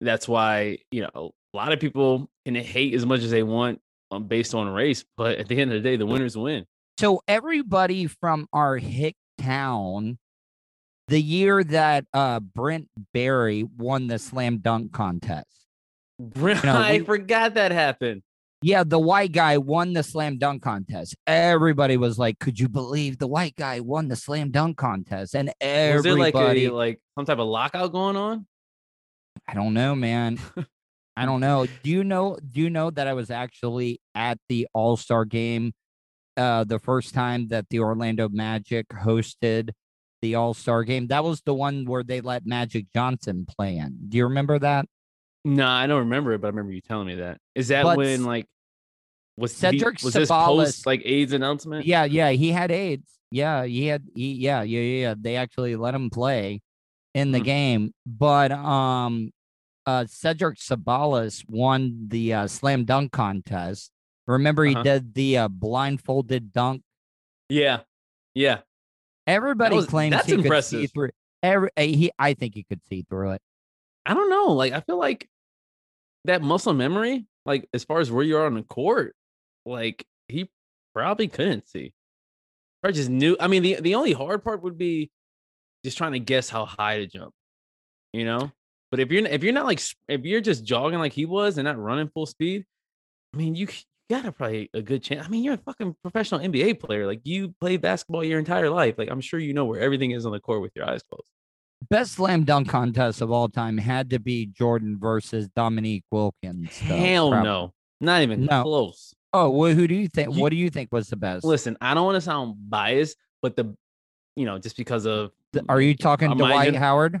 E: that's why you know a lot of people can hate as much as they want um, based on race, but at the end of the day, the winners win.
D: So everybody from our hick town, the year that uh Brent Barry won the slam dunk contest.
E: brent I
D: we-
E: forgot that happened.
D: Yeah, the white guy won the slam dunk contest. Everybody was like, "Could you believe the white guy won the slam dunk contest?" And
E: Was there like
D: everybody,
E: a like some type of lockout going on?
D: I don't know, man. I don't know. Do you know? Do you know that I was actually at the All Star game, uh, the first time that the Orlando Magic hosted the All Star game? That was the one where they let Magic Johnson play in. Do you remember that?
E: No, I don't remember it, but I remember you telling me that. Is that
D: But
E: when like was he-
D: Cedric
E: was this post like AIDS announcement?
D: Yeah, yeah, he had AIDS. Yeah, he had. He, yeah, yeah, yeah, yeah. They actually let him play in the
E: Hmm.
D: game, but um, uh, Cedric Ceballos won the uh, slam dunk contest. Remember, he
E: Uh-huh.
D: did the uh, blindfolded dunk.
E: yeah, yeah.
D: Everybody
E: was-
D: claims
E: that's
D: he could see through. Every uh, he, I think he could see through it.
E: I don't know. Like I feel like that muscle memory, like as far as where you are on the court, like he probably couldn't see. Or just knew. I mean, the the only hard part would be just trying to guess how high to jump. You know. But if you're if you're not like if you're just jogging like he was and not running full speed, I mean, you, got a probably a good chance. I mean, you're a fucking professional NBA player. Like you played basketball your entire life. Like I'm sure you know where everything is on the court with your eyes closed.
D: best slam dunk contest of all time had to be Jordan versus Dominique Wilkins. though,
E: Hell
D: prob-
E: no, not even
D: No.
E: close.
D: Oh, well, who do you think?
E: You-
D: what do you think was the best?
E: Listen, I don't want to sound biased, but the, you know, just because of
D: Are you talking Dwight
E: gonna-
D: Howard?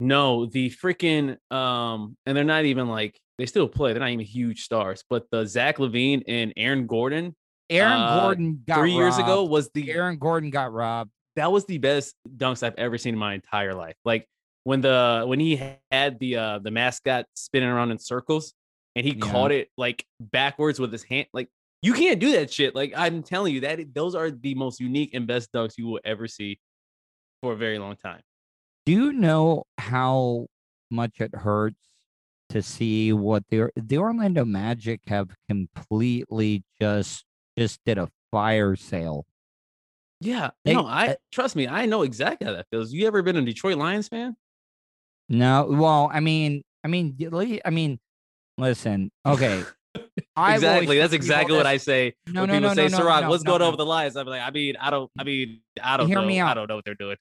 E: No, the freaking um, and they're not even like they still play. They're not even huge stars, but the Zach LaVine and Aaron Gordon
D: Aaron
E: Uh,
D: Gordon got
E: three years ago was the
D: Aaron Gordon got robbed.
E: that was the best dunks I've ever seen in my entire life. Like when the when he had the uh the mascot spinning around in circles and he
D: Yeah.
E: caught it like backwards with his hand. Like you can't do that shit. Like I'm telling you that those are the most unique and best dunks you will ever see for a very long time.
D: Do you know how much it hurts to see what the the Orlando Magic have completely just just did a fire sale?
E: Yeah,
D: They-
E: no, I
D: uh,
E: trust me. I know exactly how that feels. You ever been a Detroit Lions fan?
D: No, well, I mean, I mean, I mean, listen, okay.
E: Exactly. That's exactly what
D: this-
E: I say.
D: No,
E: when
D: no,
E: people
D: no,
E: say,
D: no, no,
E: Serak,
D: no,
E: what's
D: no,
E: going
D: no.
E: on with the Lions? I'm like, I mean, I don't, I mean, I don't
D: Hear
E: know.
D: me
E: I don't know what they're doing.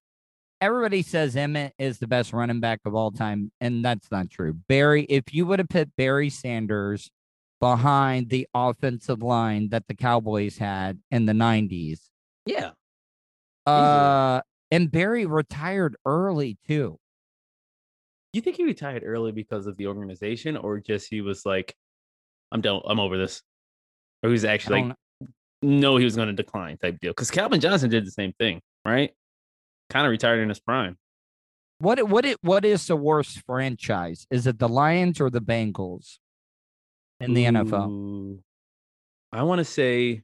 D: Everybody says Emmitt is the best running back of all time, and that's not true. Barry, if you would have put Barry Sanders behind the offensive line that the Cowboys had in the 90s,
E: Yeah.
D: uh, and Barry retired early too.
E: You think he retired early because of the organization, or just he was like, I'm done, I'm over this, or he was actually like, no, he was going to decline type deal? Because Calvin Johnson did the same thing, right? Kind of retired in his prime.
D: What what it what is the worst franchise? Is it the Lions or the Bengals in the NFL?
E: I want to say,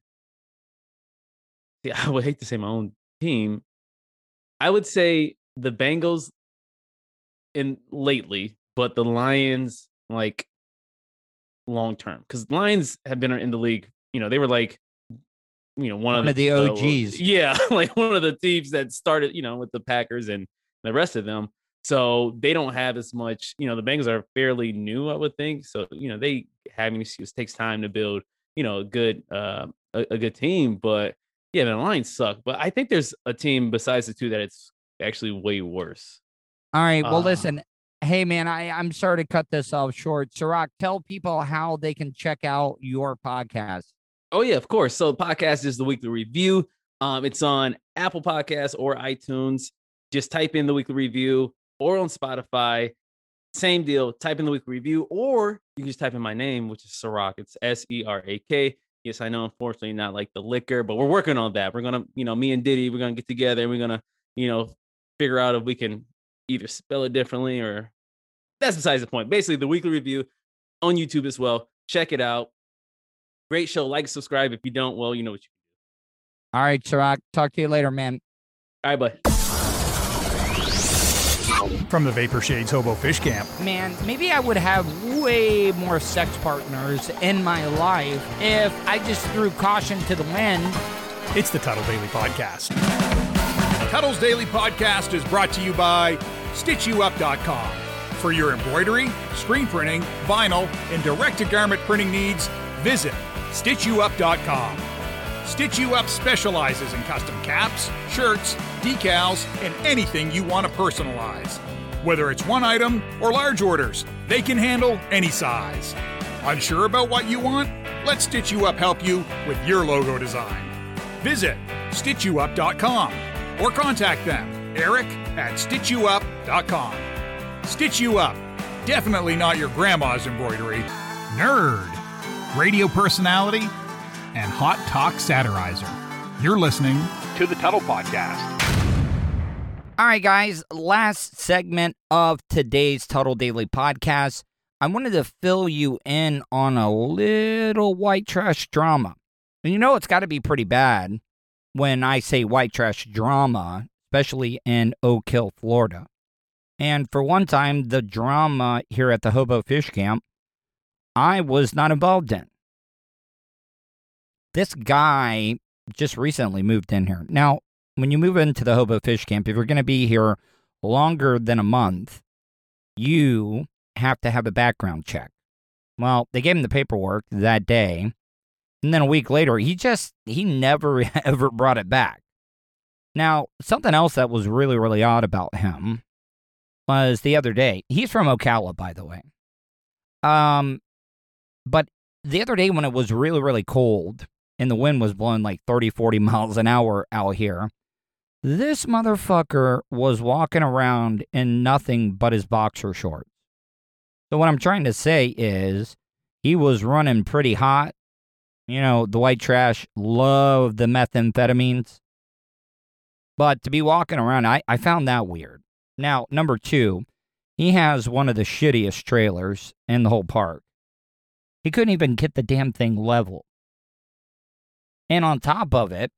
E: yeah, I would hate to say my own team. I would say the Bengals in lately, but the Lions like long term because Lions have been in the league. You know, they were like, you know, one,
D: One of the OGs.
E: yeah, like one of the teams that started, you know, with the Packers and the rest of them. So they don't have as much, you know, the Bengals are fairly new, I would think. So, you know, they having issues takes time to build, you know, a good uh a, a good team. But yeah, the Lions suck. But I think there's a team besides the two that it's actually way worse.
D: All right. Well,
E: Uh,
D: listen. Hey, man, I, I'm sorry to cut this off short. Serak, tell people how they can check out your podcast.
E: Oh yeah, of course. So the podcast is the weekly review. Um, it's on Apple Podcasts or iTunes. Just type in the weekly review or on Spotify. Same deal. Type in the weekly review, or you can just type in my name, which is Serak. It's S E R A K. Yes, I know. Unfortunately, not like the liquor, but we're working on that. We're gonna, you know, me and Diddy, we're gonna get together and we're gonna, you know, figure out if we can either spell it differently or that's besides the point. Basically, the weekly review on YouTube as well. Check it out. Great show. Like, subscribe. If you don't, well, you know what you. do.
D: All right, Serak. Talk to you later, man.
E: All right, bye.
A: From the Vapor Shades Hobo Fish Camp,
D: Man, maybe I would have way more sex partners in my life if I just threw caution to the wind.
A: it's the Tuttle Daily Podcast. Tuttle's Daily Podcast is brought to you by StitchYouUp.com. For your embroidery, screen printing, vinyl, and direct to garment printing needs, visit StitchYouUp.com. Stitch You Up specializes in custom caps, shirts, decals, and anything you want to personalize. Whether it's one item or large orders, they can handle any size. Unsure about what you want? Let Stitch You Up help you with your logo design. Visit StitchYouUp.com or contact them, Eric at StitchYouUp.com. Stitch You Up, definitely not your grandma's embroidery. Nerd, radio personality, and hot talk satirizer. You're listening to the Tuttle Podcast.
D: All right, guys, last segment of today's Tuttle Daily podcast. I wanted to fill you in on a little white trash drama. And you know, it's got to be pretty bad when I say white trash drama, especially in Oak Hill, Florida. And for one time, the drama here at the Hobo Fish Camp, I was not involved in. This guy just recently moved in here. Now, when you move into the Hobo Fish Camp, if you're going to be here longer than a month, you have to have a background check. Well, they gave him the paperwork that day. And then a week later, he just, he never ever brought it back. Now, something else that was really, really odd about him was the other day. He's from Ocala, by the way. Um, but the other day when it was really, really cold and the wind was blowing like 30, 40 miles an hour out here, this motherfucker was walking around in nothing but his boxer shorts. So what I'm trying to say is he was running pretty hot. You know, the white trash love the methamphetamines. But to be walking around, I, I found that weird. Now, number two, he has one of the shittiest trailers in the whole park. He couldn't even get the damn thing level. And on top of it,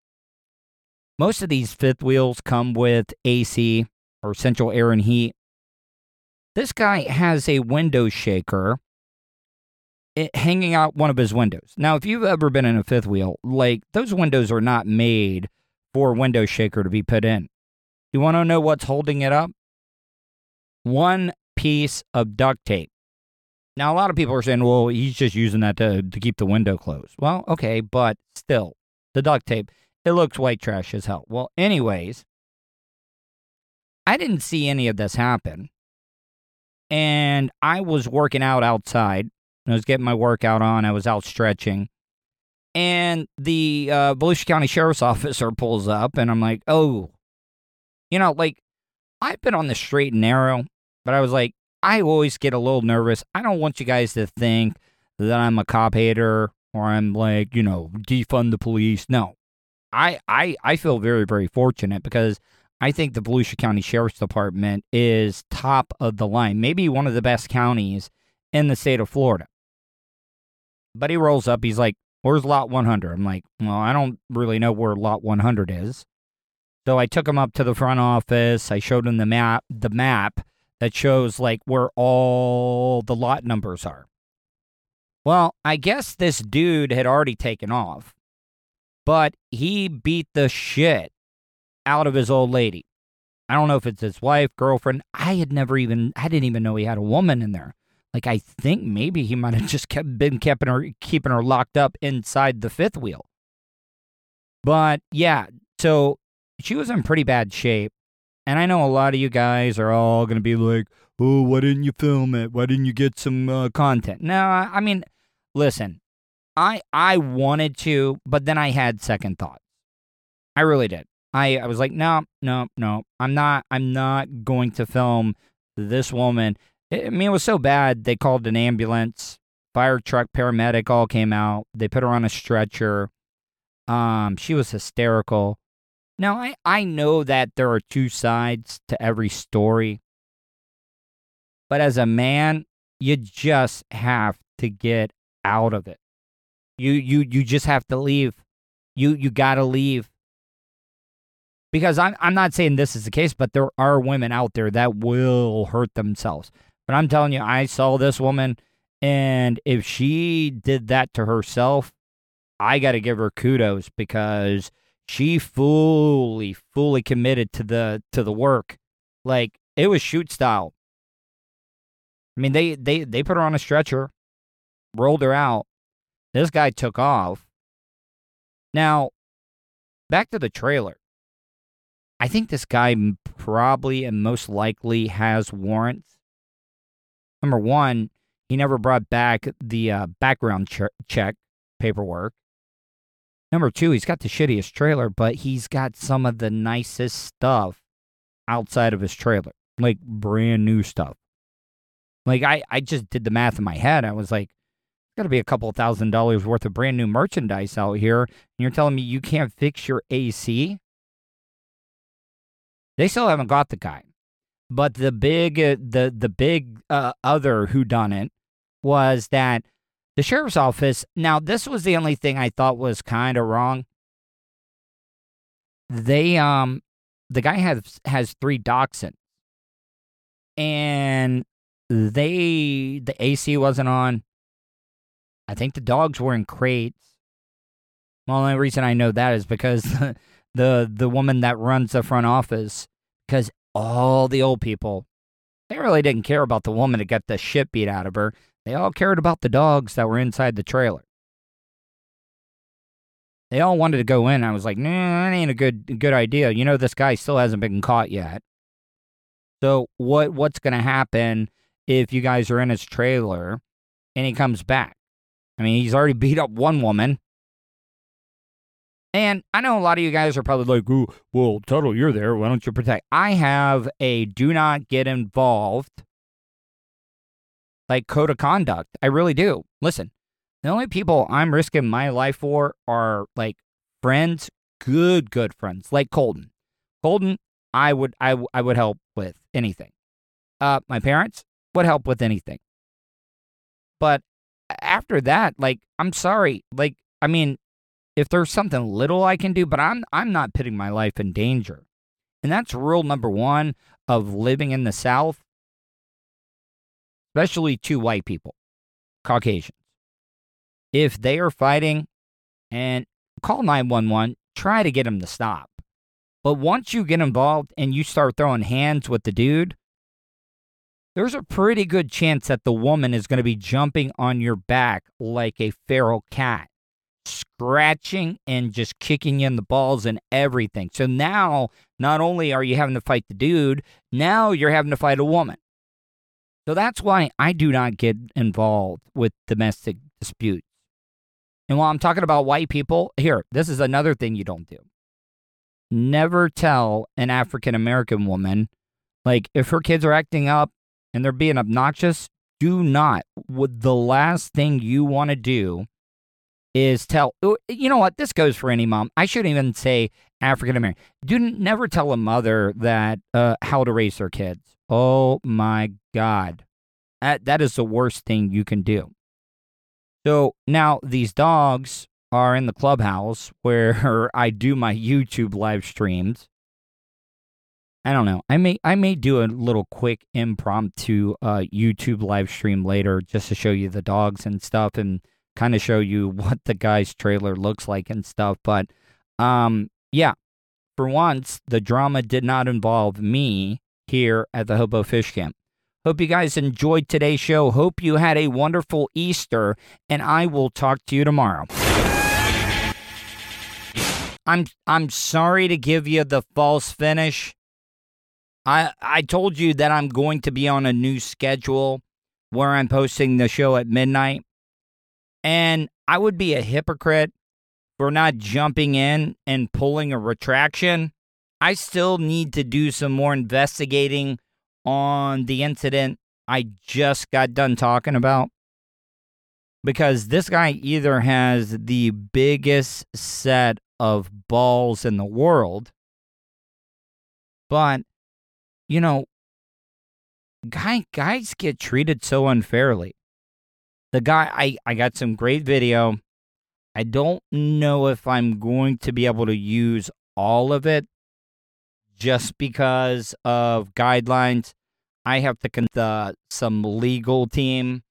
D: most of these fifth wheels come with AC or central air and heat. This guy has a window shaker it, hanging out one of his windows. Now, if you've ever been in a fifth wheel, like those windows are not made for window shaker to be put in. You want to know what's holding it up? One piece of duct tape. Now, a lot of people are saying, well, he's just using that to, to keep the window closed. Well, okay, but still, the duct tape, it looks white trash as hell. Well, anyways, I didn't see any of this happen. And I was working out outside. I was getting my workout on. I was out stretching. And the uh, Volusia County Sheriff's Officer pulls up, and I'm like, oh, you know, like, I've been on the straight and narrow, but I was like, I always get a little nervous. I don't want you guys to think that I'm a cop hater or I'm like, you know, defund the police. No. I I I feel very very fortunate because I think the Volusia County Sheriff's Department is top of the line, maybe one of the best counties in the state of Florida. But he rolls up, he's like, "Where's lot 100?" I'm like, "Well, I don't really know where lot 100 is." So I took him up to the front office. I showed him the map, the map that shows like where all the lot numbers are. Well, I guess this dude had already taken off, but he beat the shit out of his old lady. I don't know if it's his wife, girlfriend. I had never even, I didn't even know he had a woman in there. Like I think maybe he might have just kept, been keeping her, keeping her locked up inside the fifth wheel. But yeah, so she was in pretty bad shape. And I know a lot of you guys are all going to be like, oh, why didn't you film it? Why didn't you get some uh, content? No, I, mean, listen, I I wanted to, but then I had second thoughts. I really did. I, I was like, no, no, no. I'm not I'm not going to film this woman. I mean, it was so bad they called an ambulance, fire truck, paramedic all came out. They put her on a stretcher. Um, she was hysterical. Now, I, I know that there are two sides to every story, but as a man, you just have to get out of it. You you you just have to leave. You you got to leave. Because I'm I'm not saying this is the case, but there are women out there that will hurt themselves. But I'm telling you, I saw this woman and if she did that to herself, I got to give her kudos because she fully fully committed to the to the work. Like it was shoot style. I mean they they they put her on a stretcher rolled her out. This guy took off. Now back to the trailer. I think this guy probably and most likely has warrants. Number one he never brought back the uh, background ch- check paperwork Number two, he's got the shittiest trailer, but he's got some of the nicest stuff outside of his trailer, like brand new stuff. Like I, I just did the math in my head. I was like, got to be a couple thousand dollars worth of brand new merchandise out here. And you're telling me you can't fix your AC? They still haven't got the guy. But the big, uh, the the big uh, other who done it was that the sheriff's office, now, this was the only thing I thought was kind of wrong. They, um, the guy has, has three dachshunds. And they, the AC wasn't on. I think the dogs were in crates. Well, the only reason I know that is because the, the, the woman that runs the front office, because all the old people, they really didn't care about the woman that got the shit beat out of her. They all cared about the dogs that were inside the trailer. They all wanted to go in. I was like, nah, that ain't a good good idea. You know, this guy still hasn't been caught yet. So what what's to happen if you guys are in his trailer and he comes back? I mean, he's already beat up one woman. And I know a lot of you guys are probably like, "Ooh, well, Tuttle, you're there. Why don't you protect?" I have a do not get involved like code of conduct. I really do. Listen, the only people I'm risking my life for are like friends, good, good friends, like Colton. Colton, I would, I, I would help with anything. Uh, my parents would help with anything. But after that, like, I'm sorry. Like, I mean, if there's something little I can do, but I'm, I'm not putting my life in danger. And that's rule number one of living in the South, especially two white people, Caucasians. If they are fighting and call 911, try to get them to stop. But once you get involved and you start throwing hands with the dude, there's a pretty good chance that the woman is going to be jumping on your back like a feral cat, scratching and just kicking in the balls and everything. So now, not only are you having to fight the dude, now you're having to fight a woman. So that's why I do not get involved with domestic disputes. And while I'm talking about white people, here, this is another thing you don't do. Never tell an African American woman, like, if her kids are acting up and they're being obnoxious, do not. The last thing you want to do is tell, oh, you know what? This goes for any mom. I shouldn't even say African American. Do never tell a mother that uh, how to raise their kids. Oh my God. That, that is the worst thing you can do. So now these dogs are in the clubhouse where I do my YouTube live streams. I don't know. I may I may do a little quick impromptu uh, YouTube live stream later just to show you the dogs and stuff and kind of show you what the guy's trailer looks like and stuff. But um, yeah, for once the drama did not involve me here at the Hobo Fish Camp. Hope you guys enjoyed today's show. Hope you had a wonderful Easter, and I will talk to you tomorrow. I'm I'm sorry to give you the false finish. I I told you that I'm going to be on a new schedule where I'm posting the show at midnight. And I would be a hypocrite for not jumping in and pulling a retraction. I still need to do some more investigating on the incident I just got done talking about. Because this guy either has the biggest set of balls in the world, but, you know, guy, guys get treated so unfairly. The guy, I, I got some great video. I don't know if I'm going to be able to use all of it just because of guidelines. I have to consult uh, some legal team,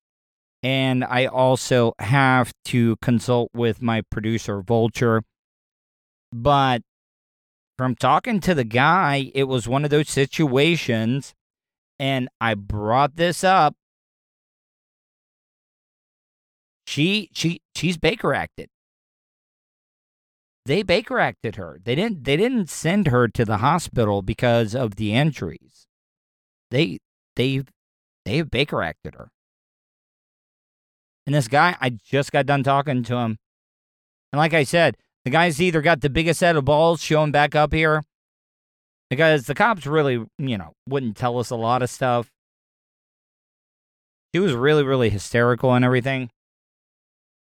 D: and I also have to consult with my producer, Vulture. But from talking to the guy, it was one of those situations, and I brought this up. She she she's Baker acted they Baker acted her. They didn't they didn't send her to the hospital because of the injuries. They they they have Baker acted her. And this guy, I just got done talking to him. And like I said, the guy's either got the biggest set of balls showing back up here because the cops really, you know, wouldn't tell us a lot of stuff. He was really, really hysterical and everything.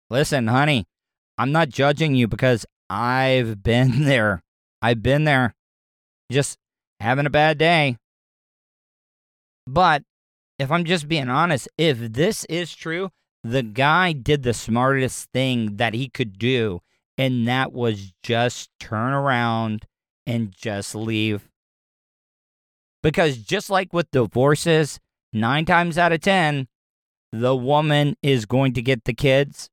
D: Listen, honey, I'm not judging you because I've been there. I've been there. Just having a bad day. But if I'm just being honest, if this is true, the guy did the smartest thing that he could do, and that was just turn around and just leave. Because just like with divorces, nine times out of 10, the woman is going to get the kids,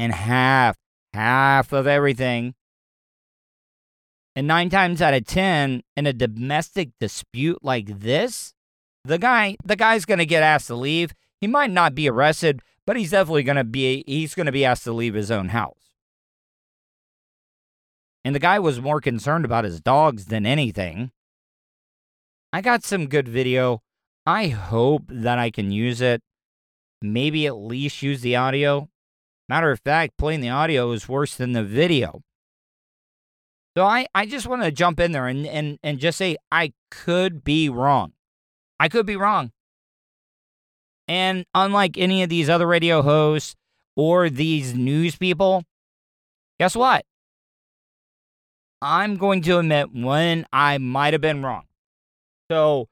D: and half half of everything. And nine times out of 10, in a domestic dispute like this, the guy, the guy's going to get asked to leave. He might not be arrested, but he's definitely going to be, he's going to be asked to leave his own house. And the guy was more concerned about his dogs than anything. I got some good video. I hope that I can use it. Maybe at least use the audio. Matter of fact, playing the audio is worse than the video. So I, I just want to jump in there and, and, and just say I could be wrong. I could be wrong. And unlike any of these other radio hosts or these news people, guess what? I'm going to admit when I might have been wrong. So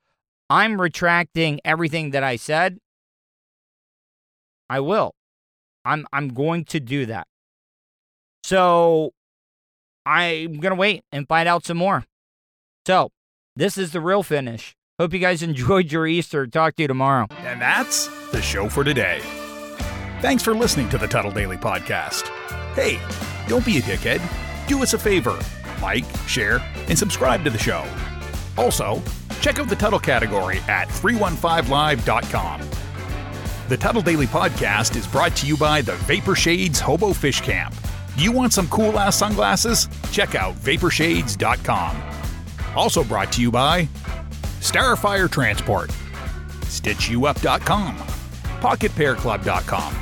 D: I'm retracting everything that I said. I will. I'm I'm going to do that. So I'm to wait and find out some more. So, this is the real finish. Hope you guys enjoyed your Easter. Talk to you tomorrow.
A: And that's the show for today. Thanks for listening to the Tuttle Daily Podcast. Hey, don't be a dickhead. Do us a favor like, share, and subscribe to the show. Also, check out the Tuttle category at 315live.com. The Tuttle Daily Podcast is brought to you by the Vapor Shades Hobo Fish Camp. You want some cool ass sunglasses? Check out vaporshades.com. Also brought to you by Starfire Transport, StitchYouUp.com, PocketPairClub.com.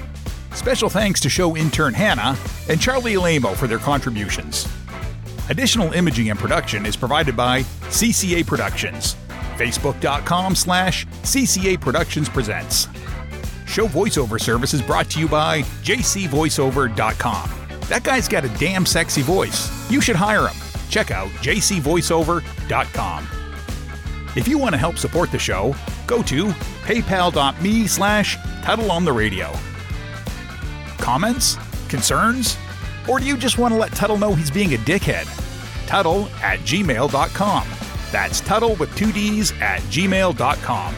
A: Special thanks to show intern Hannah and Charlie Alamo for their contributions. Additional imaging and production is provided by CCA Productions. Facebook.com slash CCA Productions Presents. Show voiceover service is brought to you by JCVoiceover.com. That guy's got a damn sexy voice. You should hire him. Check out JCVoiceover.com. If you want to help support the show, go to paypal.me slash Tuttle on the radio. Comments? Concerns? Or do you just want to let Tuttle know he's being a dickhead? Tuttle at gmail.com. That's Tuttle with two D's at gmail.com.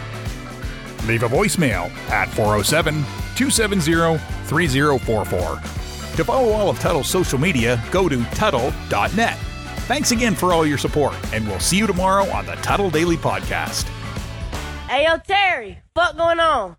A: Leave a voicemail at 407 270 3044. To follow all of Tuttle's social media, go to Tuttle.net. Thanks again for all your support, and we'll see you tomorrow on the Tuttle Daily Podcast.
H: Hey, yo, Terry, what going on?